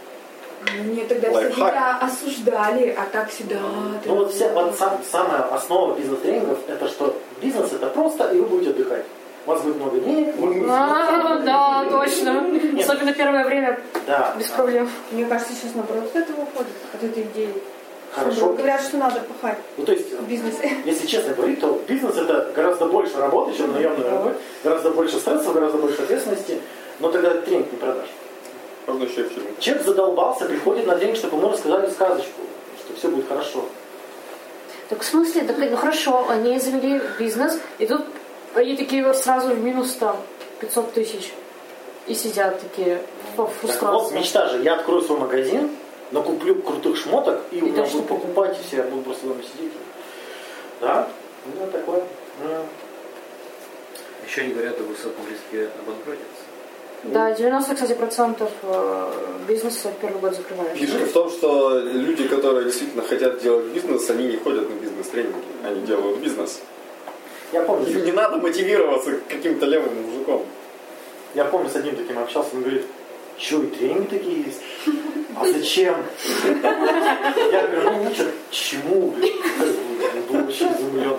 Ну, Мне тогда все Лайфхак. меня осуждали, а так сюда. Ну вот, вся, вот сам- самая основа бизнес-тренингов это что бизнес это просто и вы будете отдыхать. У вас будет много денег, вы А, да, точно. Особенно первое время Да, без проблем. Мне кажется, сейчас наоборот от этого уходит, от этой идеи. хорошо. Говорят, что надо пахать Ну то есть, в бизнесе. если честно говорить, то бизнес это гораздо больше работы, чем наемная работа, гораздо больше стресса, гораздо больше ответственности, но тогда тренинг не продашь. Можно еще в. Человек задолбался, приходит на тренинг, чтобы ему рассказали сказочку, что все будет хорошо. Так в смысле, так, ну хорошо, они завели бизнес, и тут они такие вот сразу в минус там 500 тысяч. И сидят такие в Так вот, фрустрации. мечта же, я открою свой магазин, накуплю крутых шмоток, и, у меня точно будут покупать, и все, я буду просто дома сидеть. Да? Ну, такое. Ну, Еще они говорят о высоком риске обанкротиться. Да, 90, кстати, процентов э, бизнеса в первый год закрывают. Фишка в том, что люди, которые действительно хотят делать бизнес, они не ходят на бизнес-тренинги, они делают бизнес. Я помню, Им не надо мотивироваться каким-то левым мужиком. я помню, с одним таким общался, он говорит, что, и тренинги такие есть? А зачем? Я говорю, ну ничего, чему? Он был вообще изумлен.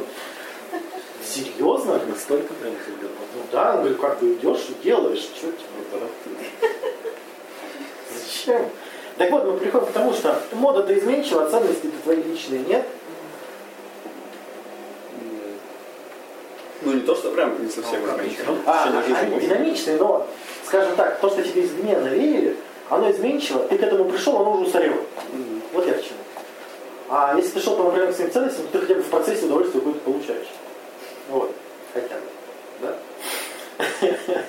Серьезно? Настолько прям заебал. Ну да, он говорит, как бы идешь и делаешь, что тебе? Зачем? Так вот, мы приходим к тому, что мода-то изменчива, а ценности-то твои личные нет. Ну не то, что прям не совсем изменчиво. А, они может. динамичные, но, скажем так, то, что тебе извне навеяли, оно изменчиво, ты к этому пришел, оно уже устарело. Вот я к чему. А если ты шел по направлению к своим ценностям, то ты хотя бы в процессе удовольствие какое-то получаешь. Вот, хотя бы. Да?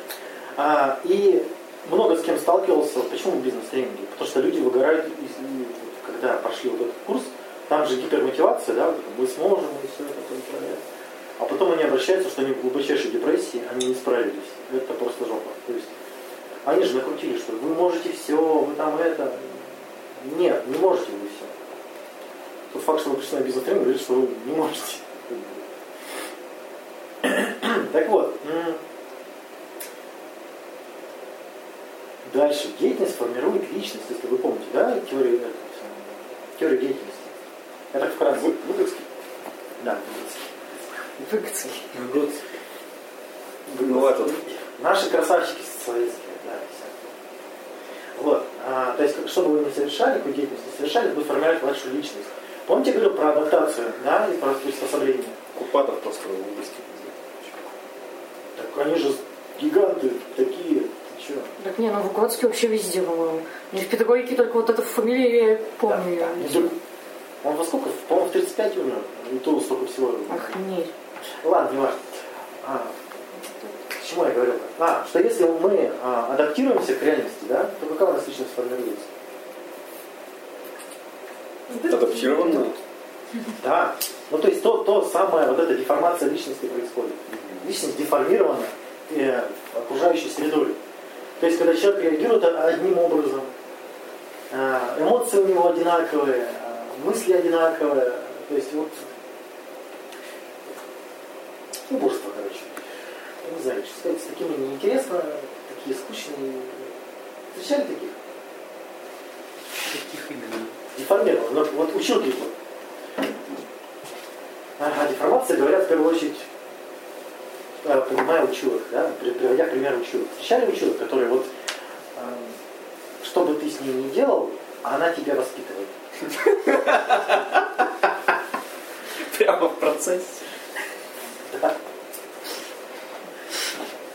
А, И много с кем сталкивался, почему бизнес-тренинги? Потому что люди выгорают, когда прошли вот этот курс, там же гипермотивация, да, мы сможем, и все это такое. А потом они обращаются, что они в глубочайшей депрессии, они не справились. Это просто жопа. То есть они же накрутили, что вы можете все, вы там это. Нет, не можете вы все. Тот факт, что вы пришли на бизнес-тренинг, говорит, что вы не можете. Так вот, дальше. Деятельность формирует личность, если вы помните, да, теорию, э, теорию деятельности. Так вкратце. Вы- Выгодский. Да, Выгодский. Год. Ну, этот. Наши красавчики советские, да, все. Вот. А, то есть, как- что бы вы ни совершали, какую деятельность ни совершали, вы формируете вашу личность. Помните, я говорил про адаптацию, да, и про приспособление? Купатов просто выгодский. Так они же гиганты такие. Так не, ну Выгодский вообще везде, по-моему. Не в педагогике только вот эту фамилию я помню. Да, да. Ну, Он во сколько? По-моему, в 35 умер. И то столько всего. Охренеть. Ладно, не важно. А, к чему я говорил? А, что если мы а, адаптируемся к реальности, да, то какая у нас личность формируется? Адаптированно. Да. Ну, то есть то, то самое, вот эта деформация личности происходит. Личность деформирована э, окружающей средой. То есть, когда человек реагирует одним образом, э, эмоции у него одинаковые, мысли одинаковые, то есть вот убожество, короче. Я не знаю, что сказать, с такими неинтересно, такие скучные. Встречали таких? Каких именно? Деформирован. Вот, вот училки вот. Ага, деформация, говорят, в первую очередь, э, понимая училок, да, при- приводя пример училок. Встречали училок, которые вот, э, что бы ты с ней ни делал, она тебя воспитывает. Прямо в процессе. Да.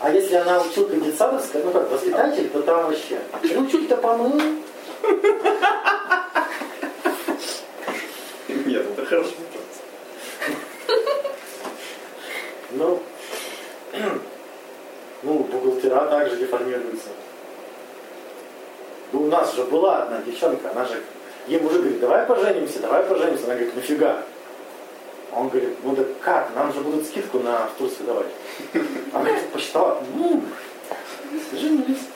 А если она училка детсадовская, ну как, воспитатель, то там вообще. Ты училка-то помыл, Хорошо. Ну, ну, бухгалтера также деформируются. Ну, у нас же была одна девчонка, она же, ей мужик говорит, давай поженимся, давай поженимся. Она говорит, нафига? А он говорит, ну да как, нам же будут скидку на в Турцию давать. Она говорит, посчитала, ну, женились.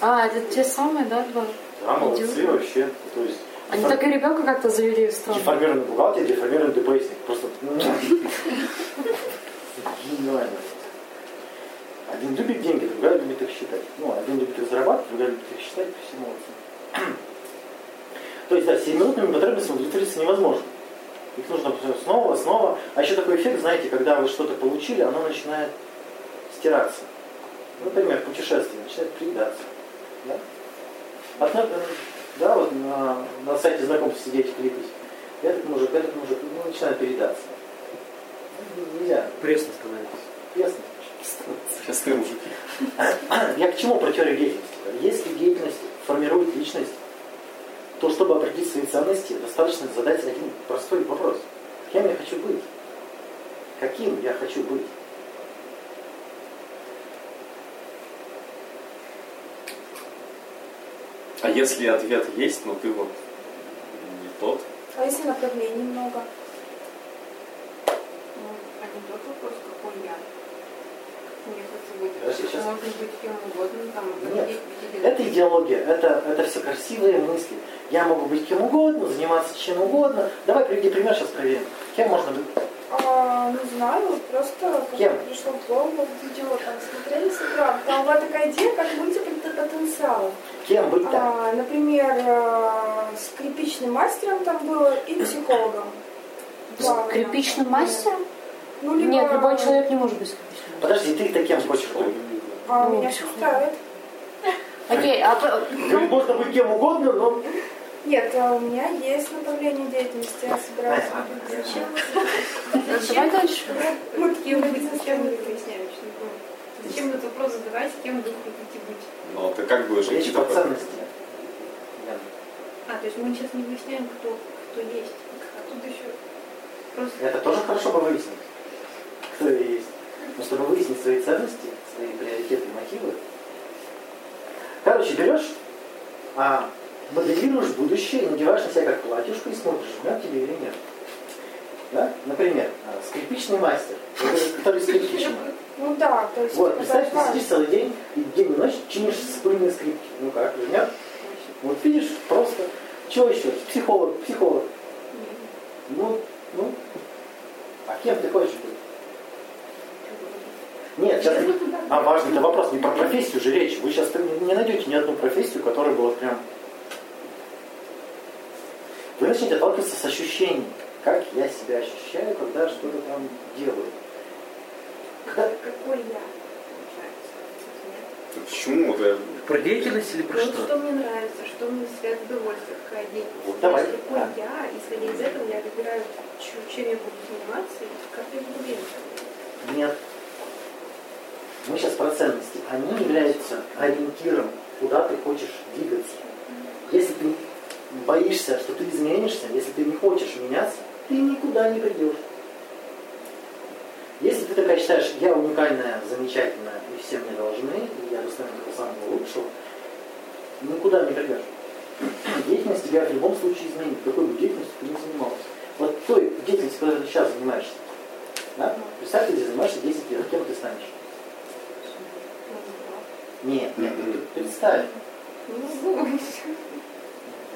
А, это те самые, да, два? Да, молодцы вообще. То есть, Они так и ребенка как-то завели странно. деформированный бухгалтер, деформированный ДПСник. Просто гениально. Один любит деньги, другая любит их считать. Ну, один любит их зарабатывать, другая любит их считать, все молодцы. То есть, да, 7 минутными потребностями удовлетвориться невозможно. Их нужно снова, снова. А еще такой эффект, знаете, когда вы что-то получили, оно начинает стираться. Например, путешествие начинает приедаться. Да? Одно- да, вот на, на сайте знакомств сидеть кликать. Этот мужик, этот мужик, ну, начинает передаться. Ну, Нельзя, Пресно становится. Сейчас ты мужик. Я к чему про теорию деятельности? Если деятельность формирует личность, то чтобы определить свои ценности, достаточно задать один простой вопрос. Кем я хочу быть? Каким я хочу быть? А если ответ есть, но ты вот не тот, А если направлений много? Ну, один тот вопрос, какой я. Сейчас. Можно быть кем угодно, там, Нет. Это идеология, это, это все красивые мысли. Я могу быть кем угодно, заниматься чем угодно. Давай приведи пример, сейчас проверим. Кем можно быть? А, не знаю, просто Кем? пришло в голову видео, там смотрели с утра. Там была такая идея, как мультипликатор потенциала. Кем быть? А, например, э, скрипичным мастером там было и психологом. Скрипичным мастером? Ну, либо... Нет, любой человек не может быть скрипичным. Подожди, ты-то кем хочешь быть? А, Ну, меня все устраивает. Окей, а п- Говорит, можно быть кем угодно, но... Нет, а у меня есть направление деятельности, я собираюсь зачем? давай дальше. Мы Кем вы такие зачем вы выясняете, что не помню. Зачем этот вопрос задавать, кем вы хотите быть? Ну, ты как будешь Речь идти по такой? ценности. А, то есть мы сейчас не выясняем, кто, кто есть. А тут еще просто... Это тоже хорошо бы выяснить, кто есть. Но чтобы выяснить свои ценности, свои приоритеты мотивы, короче, берешь, а, моделируешь будущее надеваешь на себя как платьюшку и смотришь, жмет тебе или нет. Да? Например, а, скрипичный мастер, который скрипки чинит. Ну да, то есть... Вот, представь, ты сидишь целый день, и день и ночь чинишь спыльные скрипки. Ну как, жмет? Вот видишь, просто. Чего еще? Психолог, психолог. Ну, ну. А кем ты хочешь быть? Нет, сейчас. А важный это вопрос, не про профессию же речь. Вы сейчас не найдете ни одну профессию, которая была прям... Вы начнете сталкиваться с ощущением, как я себя ощущаю, когда что-то там делаю. Когда... Какой я? получается? Почему? Это Про деятельность или про Ну, что? что мне нравится, что мне вызывает удовольствие, какая деятельность. Вот давай. Какой Да. я, исходя из этого, я выбираю, чем я буду заниматься и как я буду проводить. Нет. Мы сейчас про ценности. Они являются ориентиром, куда ты хочешь двигаться. Если ты боишься, что ты изменишься, если ты не хочешь меняться, ты никуда не придешь. Если ты такая считаешь, я уникальная, замечательная, и все мне должны, и я достойна того самого лучшего, никуда не придешь. Деятельность тебя в любом случае изменит, какой бы деятельностью ты ни занимался. Вот той деятельностью, которой ты сейчас занимаешься, да? Представь, ты занимаешься 10 лет, кем ты станешь? Нет, нет, ну, ты представь. Ну,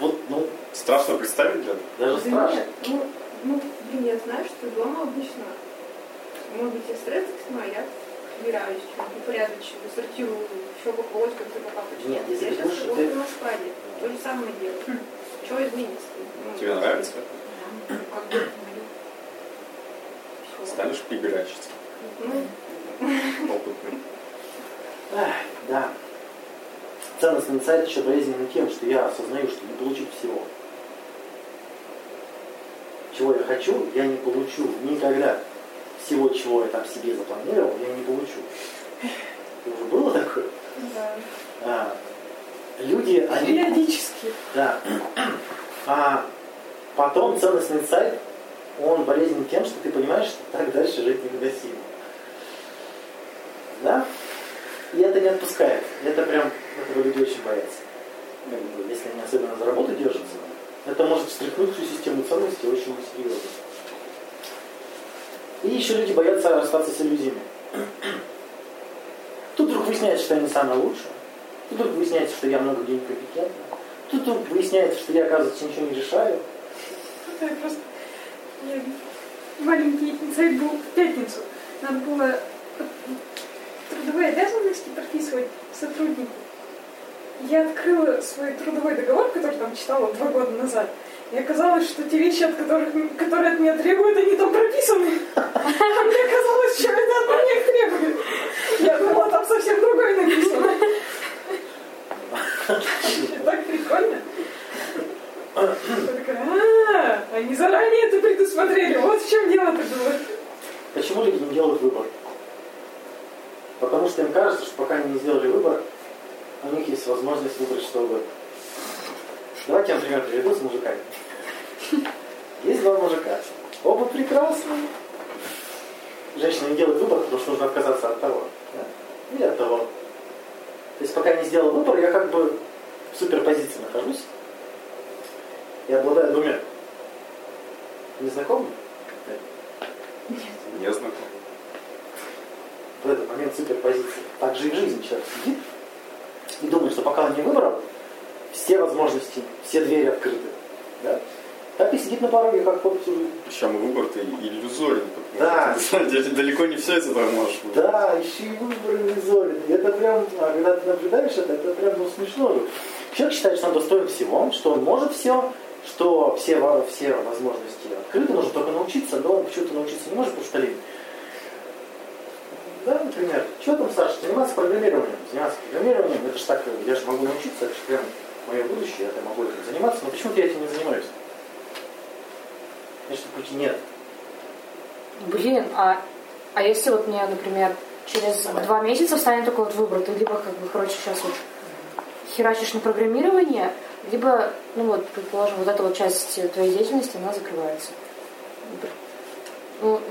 Вот, ну, страшно представить для даже да страшно. нет, ну, ну, блин, я знаю, что дома обычно, может быть, я стресс сама, я убираюсь, упорядочиваю, сортирую, все по полочкам, все по папочкам. Нет, если я ты сейчас будешь, работаю ты- на складе, то же самое делаю. Что изменится? Ну, Тебе нравится? Ну, как бы. Станешь прибирачиться. Ну, Опытный. Ах, да. Ценностный инсайт еще болезненный тем, что я осознаю, что не получу всего. Чего я хочу, я не получу никогда. Всего, чего я там себе запланировал, я не получу. Уже было такое? Да. А, люди, они... Периодически. Да. А потом ценностный инсайт, он болезнен тем, что ты понимаешь, что так дальше жить невыносимо. Да? И это не отпускает. Это прям, этого люди очень боятся. Если они особенно за работу держатся, это может встряхнуть всю систему ценностей очень серьезно. И еще люди боятся расстаться с иллюзиями. Тут вдруг выясняется, что я не самое лучшее. Тут вдруг выясняется, что я много где некомпетентна. Тут вдруг выясняется, что я, оказывается, ничего не решаю. Это просто... я- Маленький инсайт был в пятницу. Надо было трудовые обязанности прописывать сотруднику. Я открыла свой трудовой договор, который там читала два года назад. И оказалось, что те вещи, от которых, которые от меня требуют, они там прописаны. А мне казалось, что это от меня их требует. Я думала, там совсем другое написано. Так прикольно. А, они заранее это предусмотрели. Вот в чем дело-то было. Почему люди не делают выбор? Потому что им кажется, что пока они не сделали выбор, у них есть возможность выбрать что угодно. Давайте я, например, приведу с мужиками. Есть два мужика. Оба прекрасные. Женщина не делает выбор, потому что нужно отказаться от того. Да? Или от того. То есть пока я не сделал выбор, я как бы в суперпозиции нахожусь. И обладаю двумя незнакомыми. Не знаком. В этот момент суперпозиции. Так же и в жизни человек сидит и думает, что пока он не выбрал, все возможности, все двери открыты. Да? Так и сидит на пороге, как жизнь. Причем выбор-то иллюзорен. Да. На самом деле далеко не все это можешь выбрать. Да, еще и выбор иллюзорен. И это прям, а когда ты наблюдаешь это, это прям ну, смешно. Человек считает, что он достоин всего, что он может все, что все, все возможности открыты, нужно только научиться, но он почему-то научиться не может, потому что лень. Да, например, что там, Саша, заниматься программированием? Заниматься программированием, это же так, я же могу научиться, это же прям мое будущее, я могу этим заниматься, но почему-то я этим не занимаюсь. Значит, пути нет. Блин, а, а если вот мне, например, через два месяца встанет такой вот выбор, ты либо как бы, короче, сейчас вот херачишь на программирование, либо, ну вот, предположим, вот эта вот часть твоей деятельности, она закрывается.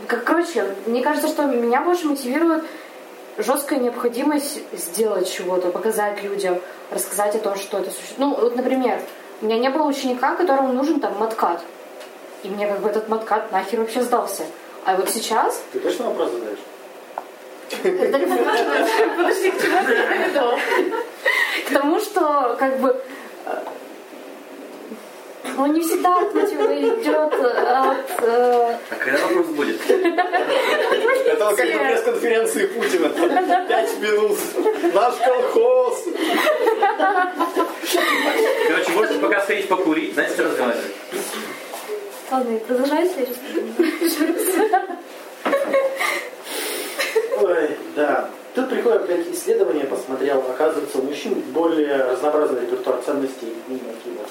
Как, короче, мне кажется, что меня больше мотивирует жесткая необходимость сделать чего-то, показать людям, рассказать о том, что это существует. Ну, вот, например, у меня не было ученика, которому нужен там маткат. И мне как бы этот маткат нахер вообще сдался. А вот сейчас... Ты точно вопрос задаешь? Подожди, к чему ты это веду? К тому, что как бы э, он не всегда от мотива идет от... э, А когда вопрос будет? Это вот как на пресс-конференции Путина. Пять минут. Наш колхоз. Короче, можете пока сходить покурить, знаете, разговаривать. Ладно, продолжайте. Ой, да. Тут приходит опять исследование, посмотрел, оказывается, у мужчин более разнообразный репертуар ценностей и мотивов.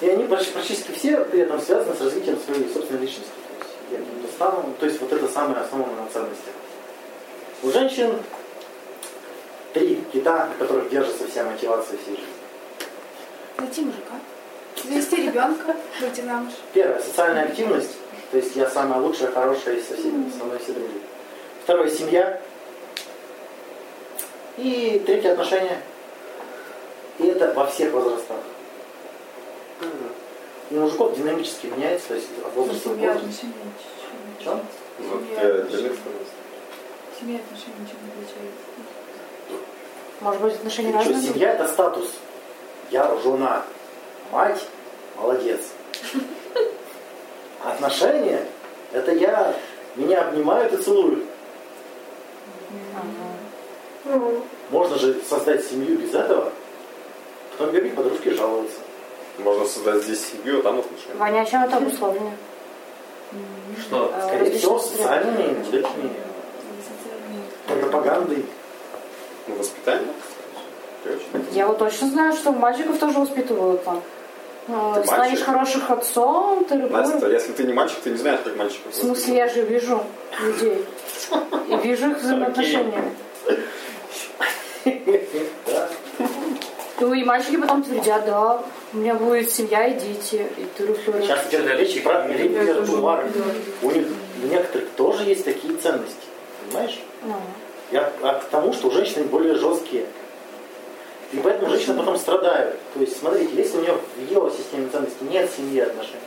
И они практически все при этом связаны с развитием своей собственной личности. То есть, каким-то станом, то есть вот это самое основное на ценностях. У женщин три кита, на которых держится вся мотивация всей жизни. Найти мужика. Завести ребенка, выйти замуж. Первое, социальная активность, то есть я самая лучшая, хорошая из соседей, со мной все дружат. Второе, семья. И третье, отношения. И это во всех возрастах. У мужиков динамически меняется, то есть от возраста к Семья, возрасту. отношения, ничего не Что? отличается. Вот Семья, них Семья, отношения, ничего не отличается. Может быть, отношения Что, разные? семья это статус. Я жена. Мать молодец. Отношения это я меня обнимают и целуют. Можно же создать семью без этого. Потом бегать подружки жалуются. Можно создать здесь семью, а там отношения. Ваня, а чем это обусловлено? Что? Э, Скорее всего, социальными этими пропагандой. Ну, воспитание. Я вот точно знаю, что мальчиков тоже воспитывают там. Ты станешь мальчик? хороших отцом, ты Настя, любой. если ты не мальчик, ты не знаешь, как мальчиков В смысле, я же вижу людей. И вижу их взаимоотношения. Ну и мальчики потом твердят, да, у меня будет семья и дети, и ты Сейчас идет речь про репертуар. У них у некоторых тоже есть такие ценности. Понимаешь? Ну, Я а к тому, что у женщин более жесткие. И поэтому женщины потом страдают. То есть, смотрите, если у нее в ее системе ценностей нет семьи отношений,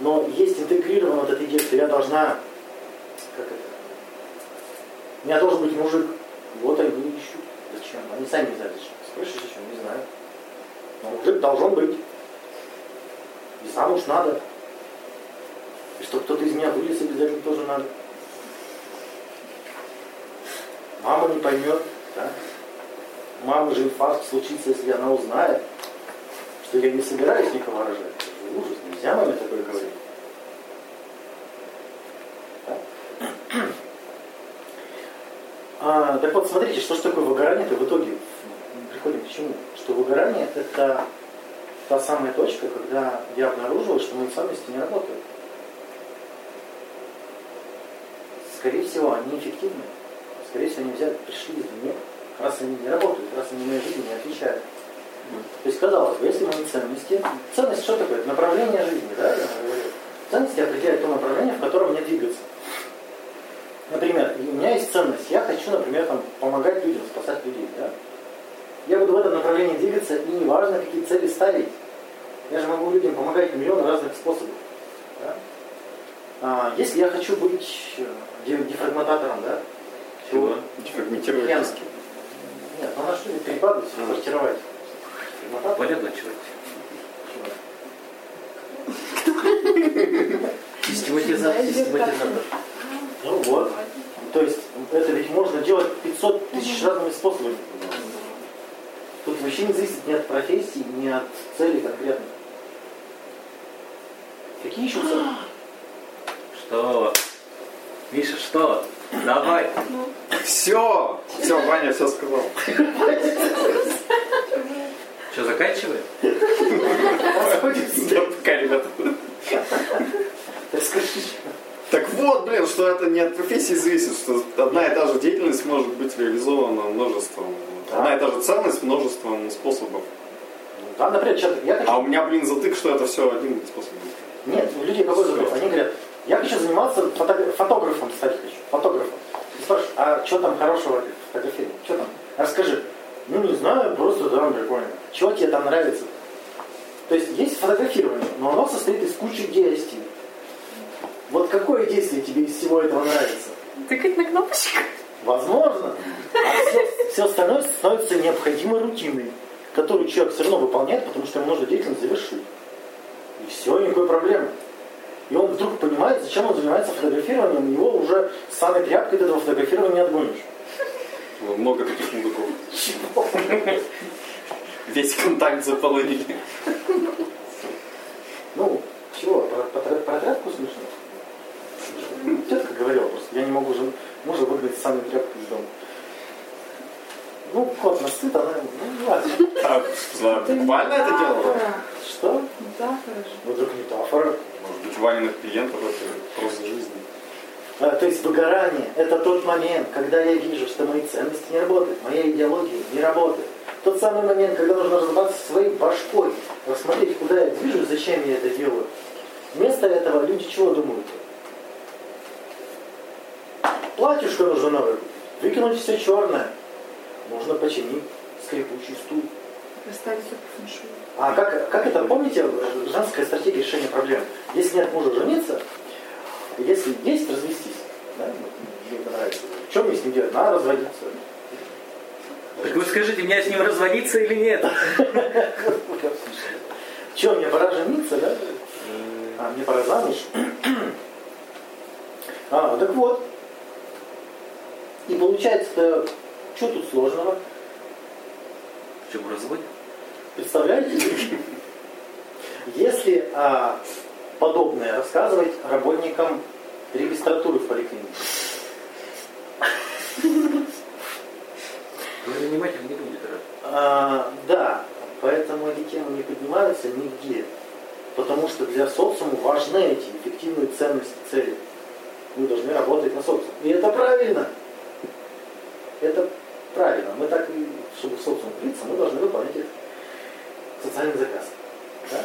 но есть интегрирована вот эта идея, что я должна, как это, у меня должен быть мужик. Вот они ищут. Зачем? Они сами не знают, зачем. Спрашиваешь, зачем? Не знаю. Но мужик должен быть. И замуж надо. И чтобы кто-то из меня вылез, обязательно тоже надо. Мама не поймет, да? У мамы же инфаркт случится, если она узнает, что я не собираюсь никого рожать. Ужас, нельзя маме такое говорить. Да? А, так вот, смотрите, что же такое выгорание-то в итоге? Мы приходим к чему? Что выгорание – это та самая точка, когда я обнаружил, что мои ценности не работают. Скорее всего, они эффективны. Скорее всего, они взяли, пришли извне. Раз они не работают, раз они моей жизни не отвечают. То есть, казалось бы, если мои ценности... Ценность что такое? Это направление жизни, да? Ценности определяют то направление, в котором мне двигаться. Например, у меня есть ценность. Я хочу, например, там, помогать людям, спасать людей. Да? Я буду в этом направлении двигаться, и неважно, какие цели ставить. Я же могу людям помогать миллион разных способов. Да? А, если я хочу быть э, де- дефрагментатором, да? Чего? Дефрагментировать диски. Нет, ну на что ли перекладывать, Ну. сортировать? Понятно? Систематизатор. Систематизатор. Ну вот. То есть это ведь можно делать 500 тысяч разными способами. Тут вообще не зависит ни от профессии, ни от цели конкретно. Какие еще цели? Что? Миша, что? Давай. Все! Все, Ваня все сказал. Что, заканчиваем? Да, пока, ребята. Так скажи. Так вот, блин, что это не от профессии зависит, что одна и та же деятельность может быть реализована множеством. Одна и та же ценность множеством способов. Да, например, человек, я хочу... А у меня, блин, затык, что это все один способ. Нет, у людей какой запрос? Они говорят, я хочу заниматься фото- фотографом, стать хочу, фотографом. И спрашиваешь, а что там хорошего в фотографировании? Что там? Расскажи. Ну, не знаю, просто там прикольно. Чего тебе там нравится? То есть есть фотографирование, но оно состоит из кучи действий. Вот какое действие тебе из всего этого нравится? Тыкать на кнопочку. Возможно. А все, все остальное становится необходимой рутиной, которую человек все равно выполняет, потому что ему нужно деятельность завершить. И все, никакой проблемы. И он вдруг понимает, зачем он занимается фотографированием, его уже с самой тряпкой от этого фотографирования не отгонишь. Ну, Много таких мудаков. Чего? Весь контакт заполонили. Ну, чего, про, про- про тряпку смешно? Тетка говорила просто, я не могу же мужа выгнать с самой тряпкой из дома. Ну, кот настыт, она, ну, не важно. А, ладно, буквально это делала? Что? Метафора же. Ну, вдруг метафора. Может быть, Ваниных клиентов это просто жизнь. А, То есть выгорание – это тот момент, когда я вижу, что мои ценности не работают, моя идеология не работает. Тот самый момент, когда нужно разобраться со своей башкой, рассмотреть, куда я движусь, зачем я это делаю. Вместо этого люди чего думают? Платьюшко нужно новое купить, выкинуть все черное. Нужно починить скрипучий стул. Расставить все по фэншую. А как, как это, помните, женская стратегия решения проблем? Если нет мужа, жениться, если есть, развестись. Да? Мне это нравится. Что мне с ним делать? Надо разводиться. Так вы скажите, мне с ним разводиться или нет? Что, мне пора жениться, да? А, мне пора замуж. А, так вот. И получается, что тут сложного? В чем развод? Представляете? Если а, подобное рассказывать работникам регистратуры в поликлинике. Ну, наниматель не будет рад. А, да, поэтому эти темы не поднимаются нигде. Потому что для социума важны эти эффективные ценности, цели. Мы должны работать на социум. И это правильно. Это правильно. Мы так и, чтобы социум влиться, мы должны выполнять этот социальный заказ. Да?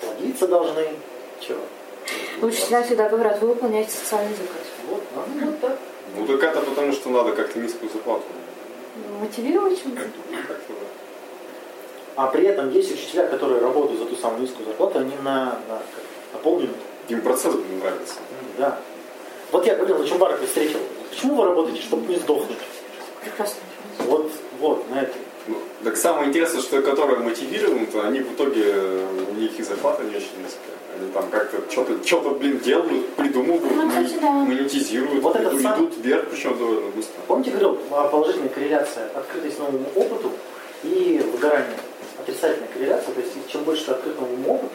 Плодиться должны. Чего? Учителя всегда говорят, вы выполняете социальный заказ. Вот, ну, вот так. Ну так это потому, что надо как-то низкую зарплату. Мотивировать чем-то. А при этом есть учителя, которые работают за ту самую низкую зарплату, они на, на, на полминуты. Им процесс блин, нравится. Да. Вот я говорил, на чем барах встретил. Почему вы работаете, чтобы не сдохнуть? Прекрасно. Вот, вот, на это. Ну, так самое интересное, что которые мотивированы, то они в итоге, у них и зарплата не очень низкая. Они там как-то что-то, что-то, блин, делают, придумывают, Ну, мони- кстати, да. монетизируют, Вот идут, сам- идут вверх, причем довольно быстро. Помните, говорил, положительная корреляция, открытость новому опыту и выгорание. Отрицательная корреляция, то есть чем больше ты открыт новому опыту,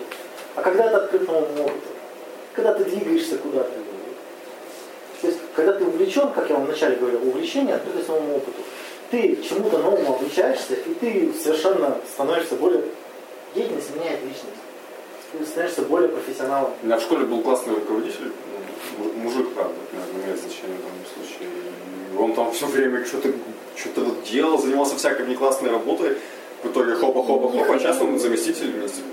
а когда ты открыт новому опыту? Когда ты двигаешься куда-то. Когда ты увлечен, как я вам вначале говорил, увлечение, открытость новому опыту, ты чему-то новому обучаешься, и ты совершенно становишься более... Деятельность меняет личность. Ты становишься более профессионалом. У меня в школе был классный руководитель, ну, му- мужик, правда, наверное, имеет значение в данном случае. Он там все время что-то что вот делал, занимался всякой неклассной работой. В итоге хопа-хопа-хопа, а сейчас он заместитель министра,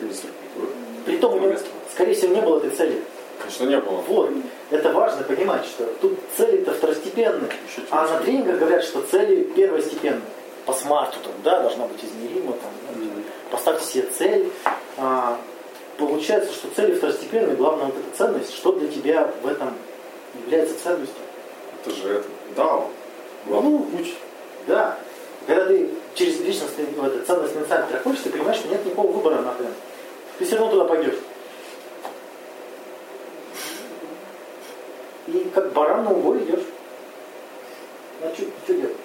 культуры. Притом у него, Место. скорее всего, не было этой цели. Конечно, не было. Вот. Это важно понимать, что тут цели-то второстепенные. А на тренингах говорят, что цели первостепенные. По смарту там, да, должна быть измеримо. Там. Мгм. Поставьте себе цель. А, получается, что цели второстепенные, главное вот эта ценность, что для тебя в этом является ценностью. Это же это. Да. Ну, Ключ. Да. Когда ты через личностный, в этот ценностный центр проходишь, ты понимаешь, что нет никакого выбора нахрен. Ты все равно туда пойдешь. И как баран на убой идешь. Ну, что, что делать?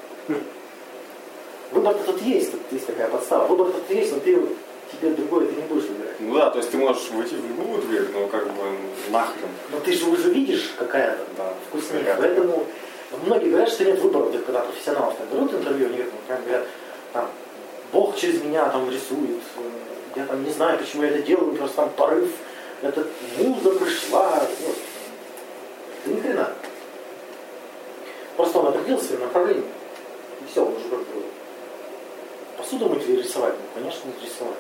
Выбор-то тут есть, тут есть такая подстава. Выбор тут есть, но ты тебе другой ты не будешь выбирать. Ну да, то есть ты можешь войти в любую дверь, но как бы нахрен. Но ты же уже видишь, какая Да. вкуснее. Какая. Поэтому многие говорят, что нет выбора. Вот когда профессионалов там берут интервью, они говорят, прям говорят, там, Бог через меня там рисует, я там не знаю, почему я это делаю, просто там порыв, это муза пришла. Вот. Ни хрена. Просто он определил свое направление. И все, он уже как бы посуду мыть или рисовать? Ну, конечно, не рисовать.